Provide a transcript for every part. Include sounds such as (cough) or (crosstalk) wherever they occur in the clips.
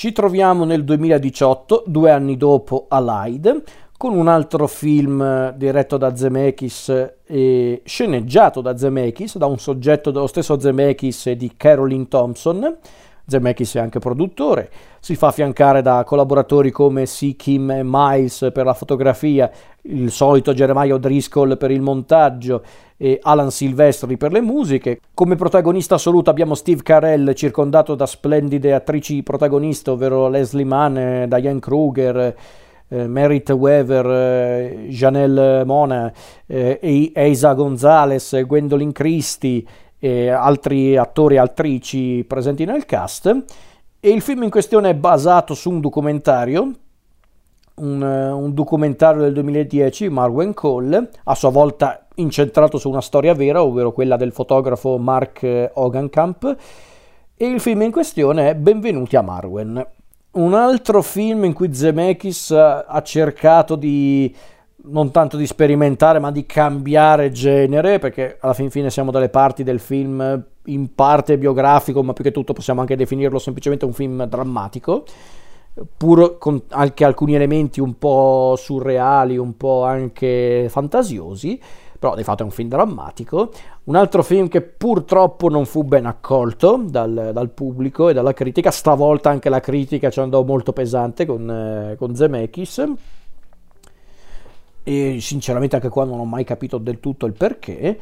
Ci troviamo nel 2018, due anni dopo Allied, con un altro film diretto da Zemeckis e sceneggiato da Zemeckis, da un soggetto dello stesso Zemeckis e di Caroline Thompson. Zemeckis è anche produttore, si fa affiancare da collaboratori come C. Kim e Miles per la fotografia, il solito Jeremiah O'Driscoll per il montaggio e Alan Silvestri per le musiche. Come protagonista assoluto abbiamo Steve Carell circondato da splendide attrici protagoniste, ovvero Leslie Mann, Diane Kruger, eh, Merit Weaver, eh, Janelle Mona, eh, Eisa Gonzalez, Gwendolyn Christie e altri attori e attrici presenti nel cast. E il film in questione è basato su un documentario un, un, documentario del 2010, Marwen Cole, a sua volta incentrato su una storia vera, ovvero quella del fotografo Mark Hogankamp, e il film in questione è Benvenuti a Marwen. Un altro film in cui Zemeckis ha cercato di non tanto di sperimentare, ma di cambiare genere, perché alla fin fine siamo dalle parti del film in parte biografico, ma più che tutto possiamo anche definirlo semplicemente un film drammatico, pur con anche alcuni elementi un po' surreali, un po' anche fantasiosi però di fatto è un film drammatico. Un altro film che purtroppo non fu ben accolto dal, dal pubblico e dalla critica, stavolta anche la critica ci andò molto pesante con, eh, con Zemeckis. E sinceramente anche qua non ho mai capito del tutto il perché.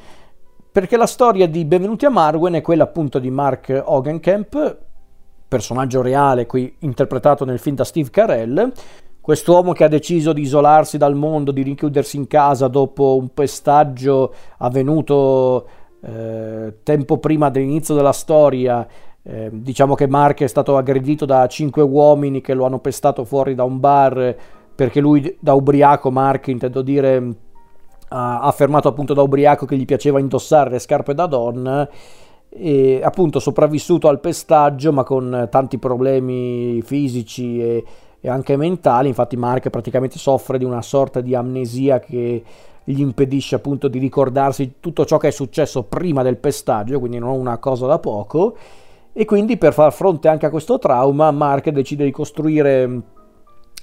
Perché la storia di Benvenuti a Marwen è quella appunto di Mark Hogenkamp, personaggio reale qui interpretato nel film da Steve Carell, Quest'uomo che ha deciso di isolarsi dal mondo, di richiudersi in casa dopo un pestaggio avvenuto eh, tempo prima dell'inizio della storia, eh, diciamo che Mark è stato aggredito da cinque uomini che lo hanno pestato fuori da un bar perché lui da ubriaco, Mark intendo dire, ha affermato appunto da ubriaco che gli piaceva indossare le scarpe da donna e appunto sopravvissuto al pestaggio ma con tanti problemi fisici e e anche mentali, infatti Mark praticamente soffre di una sorta di amnesia che gli impedisce appunto di ricordarsi tutto ciò che è successo prima del pestaggio, quindi non una cosa da poco, e quindi per far fronte anche a questo trauma Mark decide di costruire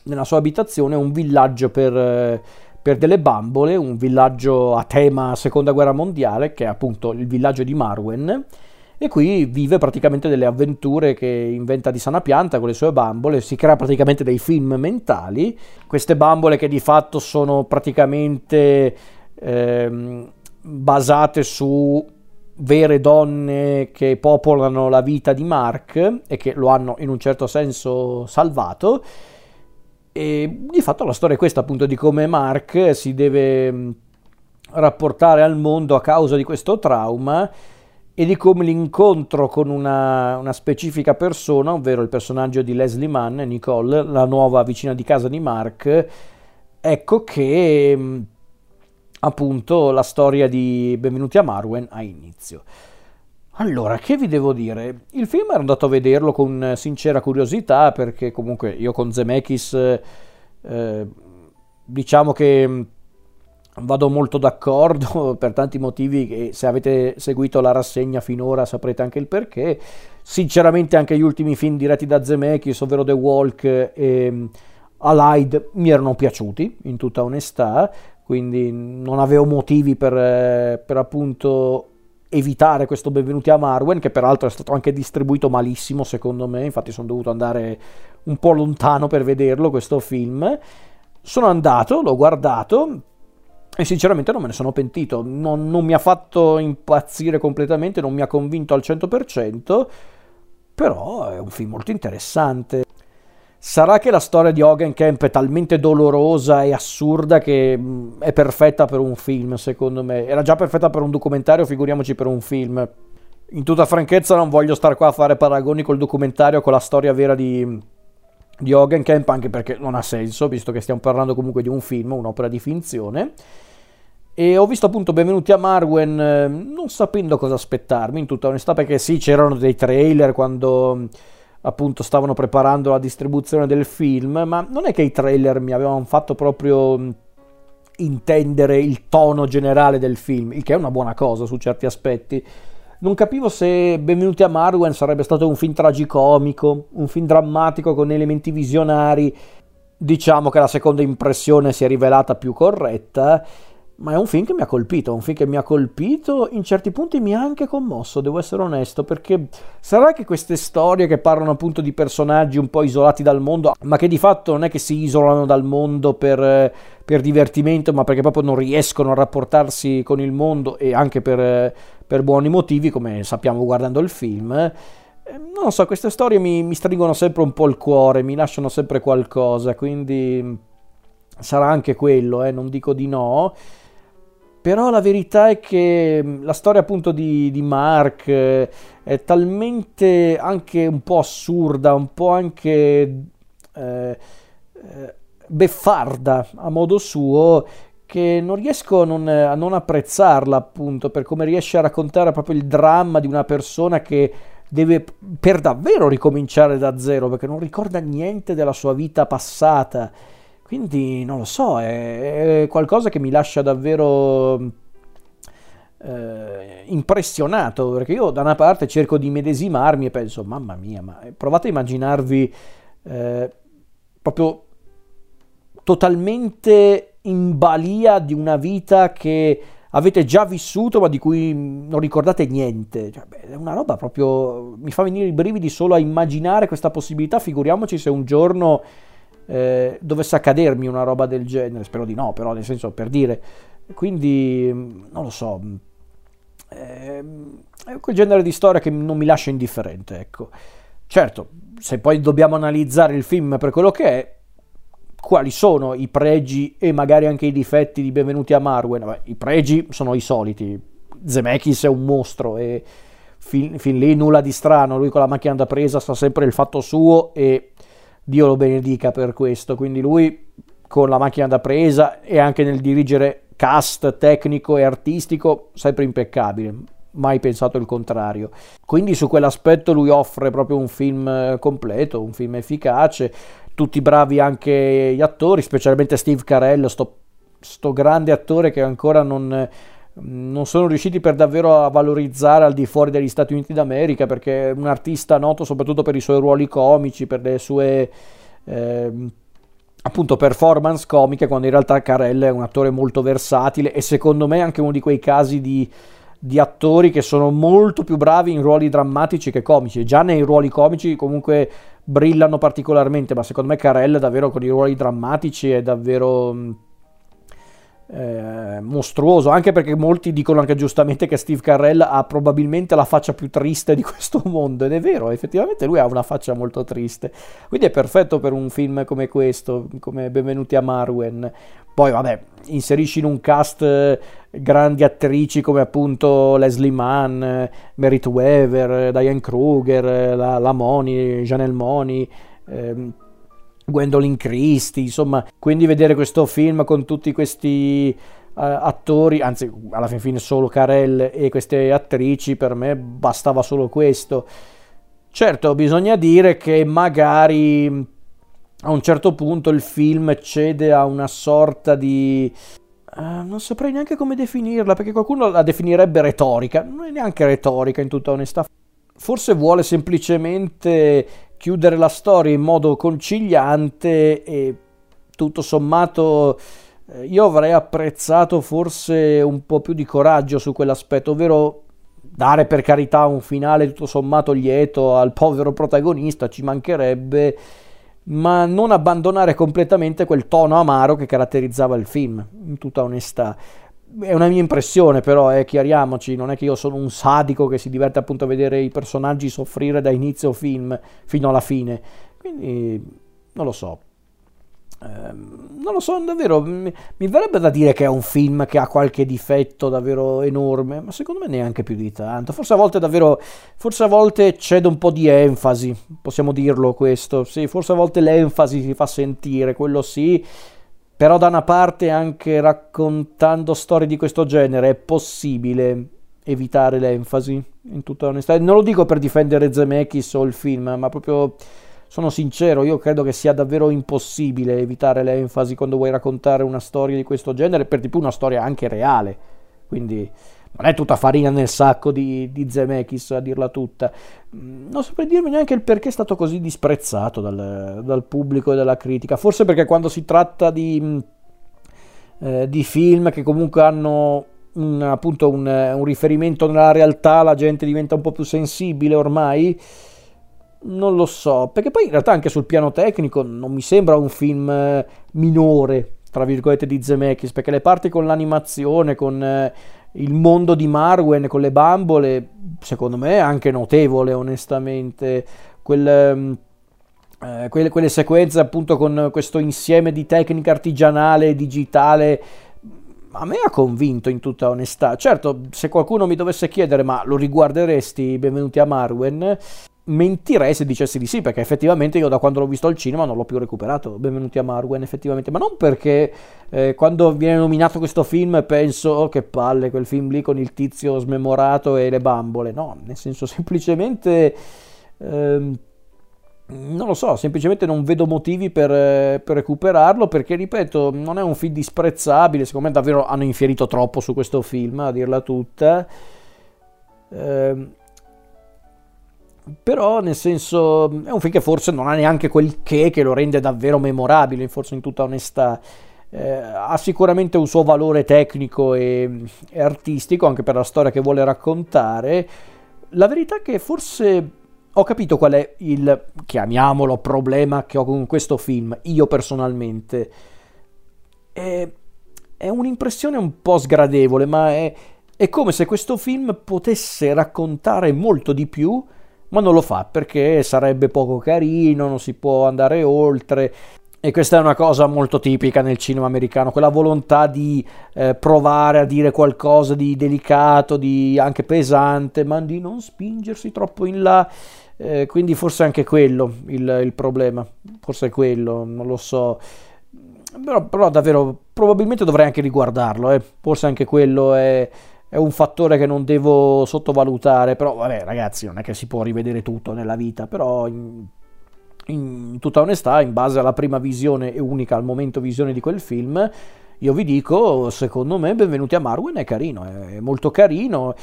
nella sua abitazione un villaggio per, per delle bambole, un villaggio a tema seconda guerra mondiale, che è appunto il villaggio di Marwen, e qui vive praticamente delle avventure che inventa di sana pianta con le sue bambole, si crea praticamente dei film mentali, queste bambole che di fatto sono praticamente ehm, basate su vere donne che popolano la vita di Mark e che lo hanno in un certo senso salvato. E di fatto la storia è questa appunto di come Mark si deve rapportare al mondo a causa di questo trauma e di come l'incontro con una, una, specifica persona, ovvero il personaggio di Leslie Mann, Nicole, la nuova vicina di casa di Mark, ecco che mm, appunto la storia di Benvenuti a Marwen ha inizio. Allora, che vi devo dire? Il film ero andato a vederlo con sincera curiosità perché comunque io con Zemeckis eh, diciamo che mm, Vado molto d'accordo (laughs) per tanti motivi che se avete seguito la rassegna finora saprete anche il perché. Sinceramente anche gli ultimi film diretti da Zemeckis, ovvero The Walk e mm, Allied, mi erano piaciuti, in tutta onestà, quindi non avevo motivi per, eh, per appunto evitare questo Benvenuti a Marwen, che peraltro è stato anche distribuito malissimo secondo me, infatti sono dovuto andare un po' lontano per vederlo questo film. Sono andato, l'ho guardato, e sinceramente non me ne sono pentito, non, non, mi ha fatto impazzire completamente, non mi ha convinto al 100%, però è un film molto interessante. Sarà che la storia di Hogan Camp è talmente dolorosa e assurda che mm, è perfetta per un film, secondo me. Era già perfetta per un documentario, figuriamoci per un film. In tutta franchezza non voglio stare qua a fare paragoni col documentario, con la storia vera di, di Camp, anche perché non ha senso, visto che stiamo parlando comunque di un film, un'opera di finzione. E ho visto appunto Benvenuti a Marwen eh, non sapendo cosa aspettarmi, in tutta onestà, perché sì, c'erano dei trailer quando appunto stavano preparando la distribuzione del film, ma non è che i trailer mi avevano fatto proprio intendere il tono generale del film, il che è una buona cosa su certi aspetti. non capivo se Benvenuti a Marwen sarebbe stato un film tragicomico, un film drammatico con elementi visionari. Diciamo che la seconda impressione si è rivelata più corretta ma è un film che mi ha colpito, un film che mi ha colpito, in certi punti mi ha anche commosso, devo essere onesto, perché sarà che queste storie che parlano appunto di personaggi un po' isolati dal mondo, ma che di fatto non è che si isolano dal mondo per, per divertimento, ma perché proprio non riescono a rapportarsi con il mondo e anche per, per buoni motivi, come sappiamo guardando il film. Eh, non so, queste storie mi, mi stringono sempre un po' il cuore, mi lasciano sempre qualcosa, quindi sarà anche quello, eh, non dico di no. Però la verità è che mm, la storia appunto di, di Mark eh, è talmente anche un po' assurda, un po' anche eh, eh, beffarda a modo suo che non riesco a non, a non, apprezzarla appunto per come riesce a raccontare proprio il dramma di una persona che deve per davvero ricominciare da zero perché non ricorda niente della sua vita passata quindi non lo so, è, è qualcosa che mi lascia davvero eh, impressionato, perché io da una parte cerco di medesimarmi e penso, mamma mia, ma provate a immaginarvi eh, proprio totalmente in balia di una vita che avete già vissuto ma di cui non ricordate niente. Cioè, beh, è una roba proprio... mi fa venire i brividi solo a immaginare questa possibilità, figuriamoci se un giorno eh, dovesse accadermi una roba del genere, spero di no, però nel senso per dire, quindi non lo so, eh, è quel genere di storia che non mi lascia indifferente, ecco. Certo, se poi dobbiamo analizzare il film per quello che è, quali sono i pregi e magari anche i difetti di Benvenuti a Marwen? Beh, I pregi sono i soliti. Zemeckis è un mostro e fin, fin, lì nulla di strano. Lui con la macchina da presa sa sempre il fatto suo e Dio lo benedica per questo. Quindi lui con la macchina da presa e anche nel dirigere cast tecnico e artistico sempre impeccabile. Mai pensato il contrario. Quindi su quell'aspetto lui offre proprio un film eh, completo, un film efficace, tutti bravi anche gli attori, specialmente Steve Carell, sto, sto grande attore che ancora non, non sono riusciti per davvero a valorizzare al di fuori degli Stati Uniti d'America perché è un artista noto soprattutto per i suoi ruoli comici, per le sue eh, appunto performance comiche, quando in realtà Carell è un attore molto versatile e secondo me anche uno di quei casi di, di attori che sono molto più bravi in ruoli drammatici che comici. Già nei ruoli comici comunque brillano particolarmente, ma secondo me Carell davvero con i ruoli drammatici è davvero eh, mostruoso, anche perché molti dicono anche giustamente che Steve Carell ha probabilmente la faccia più triste di questo mondo ed è vero, effettivamente lui ha una faccia molto triste, quindi è perfetto per un film come questo, come Benvenuti a Marwen. Poi vabbè, inserisci in un cast eh, grandi attrici come appunto Leslie Mann, Merit Weaver, Diane Kruger, la, la Moni, Janelle Moni, ehm, Gwendolyn Christie, insomma, quindi vedere questo film con tutti questi uh, attori, anzi alla fin fine solo Carell e queste attrici, per me bastava solo questo. Certo, bisogna dire che magari a un certo punto il film cede a una sorta di... Uh, non saprei neanche come definirla, perché qualcuno la definirebbe retorica, non è neanche retorica in tutta onestà. Forse vuole semplicemente chiudere la storia in modo conciliante e tutto sommato eh, io avrei apprezzato forse un po' più di coraggio su quell'aspetto, ovvero dare per carità un finale tutto sommato lieto al povero protagonista, ci mancherebbe, ma non abbandonare completamente quel tono amaro che caratterizzava il film, in tutta onestà è una mia impressione, però, eh, chiariamoci, non è che io sono un sadico che si diverte appunto a vedere i personaggi soffrire da inizio film fino alla fine. Quindi, non lo so. Eh, non lo so, davvero, mi, mi, verrebbe da dire che è un film che ha qualche difetto davvero enorme, ma secondo me neanche più di tanto. Forse a volte davvero, forse a volte cede un po' di enfasi, possiamo dirlo questo. Sì, forse a volte l'enfasi si fa sentire, quello sì però da una parte anche raccontando storie di questo genere è possibile evitare l'enfasi, in tutta onestà. Non lo dico per difendere Zemeckis o il film, ma proprio sono sincero, io credo che sia davvero impossibile evitare l'enfasi quando vuoi raccontare una storia di questo genere, per di più una storia anche reale. Quindi non è tutta farina nel sacco di, di Zemeckis a dirla tutta. Mm, non saprei dirmi neanche il perché è stato così disprezzato dal, dal pubblico e dalla critica. Forse perché quando si tratta di, mm, eh, di film che comunque hanno un, appunto un, un, riferimento nella realtà, la gente diventa un po' più sensibile ormai. Non lo so, perché poi in realtà anche sul piano tecnico non mi sembra un film eh, minore, tra virgolette, di Zemeckis, perché le parti con l'animazione, con eh, il mondo di Marwen con le bambole, secondo me è anche notevole, onestamente. Quel, ehm, eh, quelle, quelle, sequenze appunto con questo insieme di tecnica artigianale digitale a me ha convinto in tutta onestà. Certo, se qualcuno mi dovesse chiedere ma lo riguarderesti Benvenuti a Marwen, mentirei se dicessi di sì, perché effettivamente io da quando l'ho visto al cinema non l'ho più recuperato. Benvenuti a Marwen, effettivamente, ma non perché eh, quando viene nominato questo film penso oh, che palle quel film lì con il tizio smemorato e le bambole, no, nel senso (laughs) semplicemente ehm, non lo so, semplicemente non vedo motivi per, per, recuperarlo perché, ripeto, non è un film disprezzabile, secondo me davvero hanno infierito troppo su questo film, a dirla tutta. Eh, però nel senso è un film che forse non ha neanche quel che che lo rende davvero memorabile, forse in tutta onestà. Eh, ha sicuramente un suo valore tecnico e, e, artistico anche per la storia che vuole raccontare. La verità è che forse ho capito qual è il, chiamiamolo, problema che ho con questo film, io personalmente. È, è un'impressione un po' sgradevole, ma è, è come se questo film potesse raccontare molto di più ma non lo fa perché sarebbe poco carino, non si può andare oltre. E questa è una cosa molto tipica nel cinema americano, quella volontà di eh, provare a dire qualcosa di delicato, di anche pesante, ma di non spingersi troppo in là. Eh, quindi forse anche quello il, il, problema, forse è quello, non lo so. Però, però davvero, probabilmente dovrei anche riguardarlo, eh. forse anche quello è è un fattore che non devo sottovalutare, però vabbè ragazzi non è che si può rivedere tutto nella vita, però in, in tutta onestà, in base alla prima visione e unica al momento visione di quel film, io vi dico, secondo me, benvenuti a Marwen, è carino, è molto carino.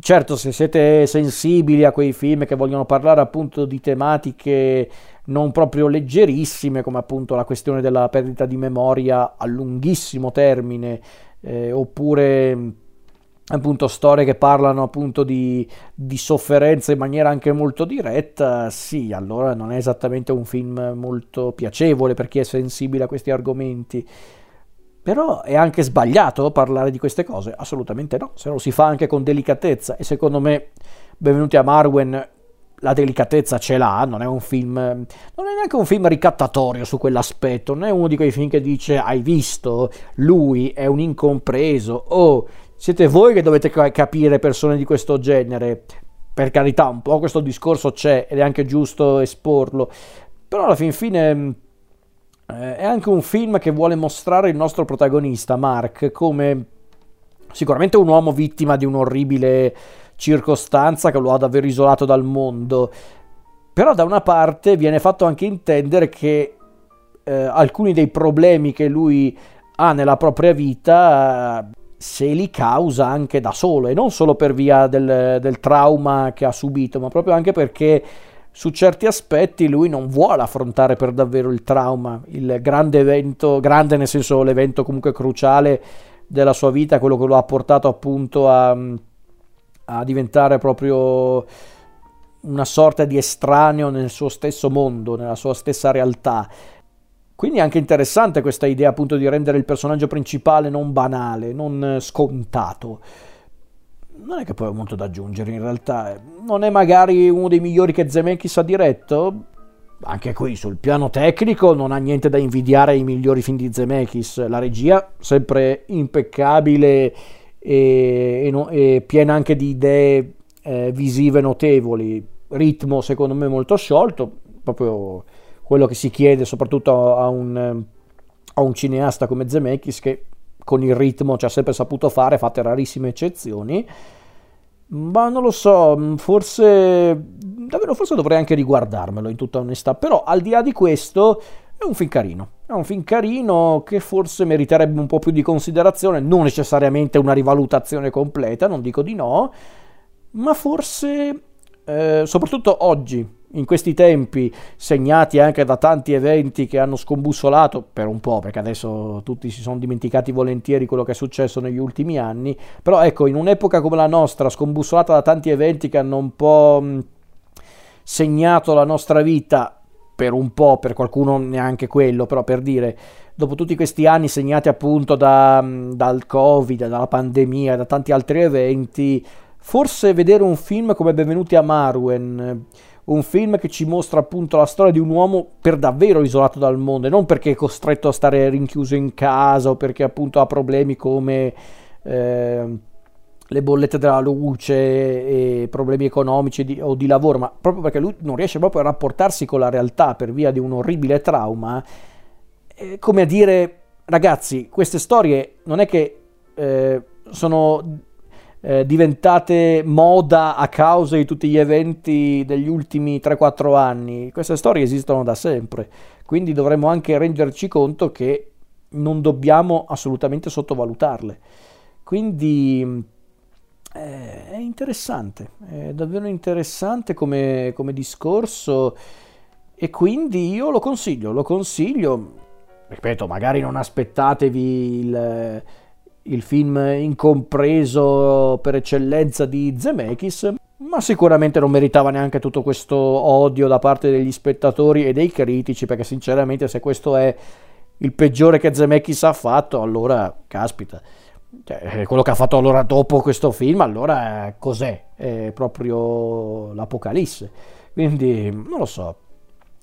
Certo, se siete sensibili a quei film che vogliono parlare appunto di tematiche non proprio leggerissime, come appunto la questione della perdita di memoria a lunghissimo termine, eh, oppure appunto storie che parlano appunto di, di, sofferenza in maniera anche molto diretta, sì, allora non è esattamente un film molto piacevole per chi è sensibile a questi argomenti. Però è anche sbagliato parlare di queste cose? Assolutamente no, se lo si fa anche con delicatezza e secondo me Benvenuti a Marwen la delicatezza ce l'ha, non è un film, non è neanche un film ricattatorio su quell'aspetto, non è uno di quei film che dice hai visto, lui è un incompreso o oh, siete voi che dovete capire persone di questo genere. Per carità, un po' questo discorso c'è ed è anche giusto esporlo, però alla fin fine eh, è anche un film che vuole mostrare il nostro protagonista, Mark, come sicuramente un uomo vittima di un'orribile circostanza che lo ha davvero isolato dal mondo, però da una parte viene fatto anche intendere che eh, alcuni dei problemi che lui ha nella propria vita se li causa anche da solo e non solo per via del, del trauma che ha subito, ma proprio anche perché su certi aspetti lui non vuole affrontare per davvero il trauma, il grande evento, grande nel senso l'evento comunque cruciale della sua vita, quello che lo ha portato appunto a, a diventare proprio una sorta di estraneo nel suo stesso mondo, nella sua stessa realtà. Quindi è anche interessante questa idea appunto di rendere il personaggio principale non banale, non scontato. Non è che poi ho molto da aggiungere in realtà. Non è magari uno dei migliori che Zemeckis ha diretto? Anche qui sul piano tecnico non ha niente da invidiare ai migliori film di Zemeckis. La regia sempre impeccabile e, e, no, e piena anche di idee eh, visive notevoli. Ritmo secondo me molto sciolto, proprio quello che si chiede soprattutto a un, a un cineasta come Zemeckis che con il ritmo ci ha sempre saputo fare, fatte rarissime eccezioni. Ma non lo so, forse davvero forse dovrei anche riguardarmelo in tutta onestà, però al di là di questo è un film carino, è un film carino che forse meriterebbe un po' più di considerazione, non necessariamente una rivalutazione completa, non dico di no, ma forse, eh, soprattutto oggi, in questi tempi segnati anche da tanti eventi che hanno scombussolato per un po', perché adesso tutti si sono dimenticati volentieri quello che è successo negli ultimi anni, però ecco, in un'epoca come la nostra, scombussolata da tanti eventi che hanno un po' segnato la nostra vita, per un po', per qualcuno neanche quello, però per dire, dopo tutti questi anni segnati appunto da, dal Covid, dalla pandemia, da tanti altri eventi, forse vedere un film come Benvenuti a Marwen, un film che ci mostra appunto la storia di un uomo per davvero isolato dal mondo, e non perché è costretto a stare rinchiuso in casa o perché appunto ha problemi come eh, le bollette della luce e problemi economici di, o di lavoro, ma proprio perché lui non riesce proprio a rapportarsi con la realtà per via di un orribile trauma, è come a dire ragazzi, queste storie non è che eh, sono eh, diventate moda a causa di tutti gli eventi degli ultimi 3-4 anni. Queste storie esistono da sempre, quindi dovremmo anche renderci conto che non dobbiamo assolutamente sottovalutarle. Quindi eh, è interessante, è davvero interessante come, come discorso e quindi io lo consiglio, lo consiglio, ripeto, magari non aspettatevi il il film incompreso per eccellenza di Zemeckis, ma sicuramente non meritava neanche tutto questo odio da parte degli spettatori e dei critici, perché sinceramente se questo è il peggiore che Zemeckis ha fatto, allora caspita. Cioè, quello che ha fatto allora dopo questo film, allora cos'è? È proprio l'apocalisse. Quindi non lo so.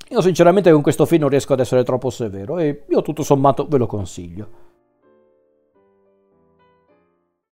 Io sinceramente con questo film non riesco ad essere troppo severo e io tutto sommato ve lo consiglio.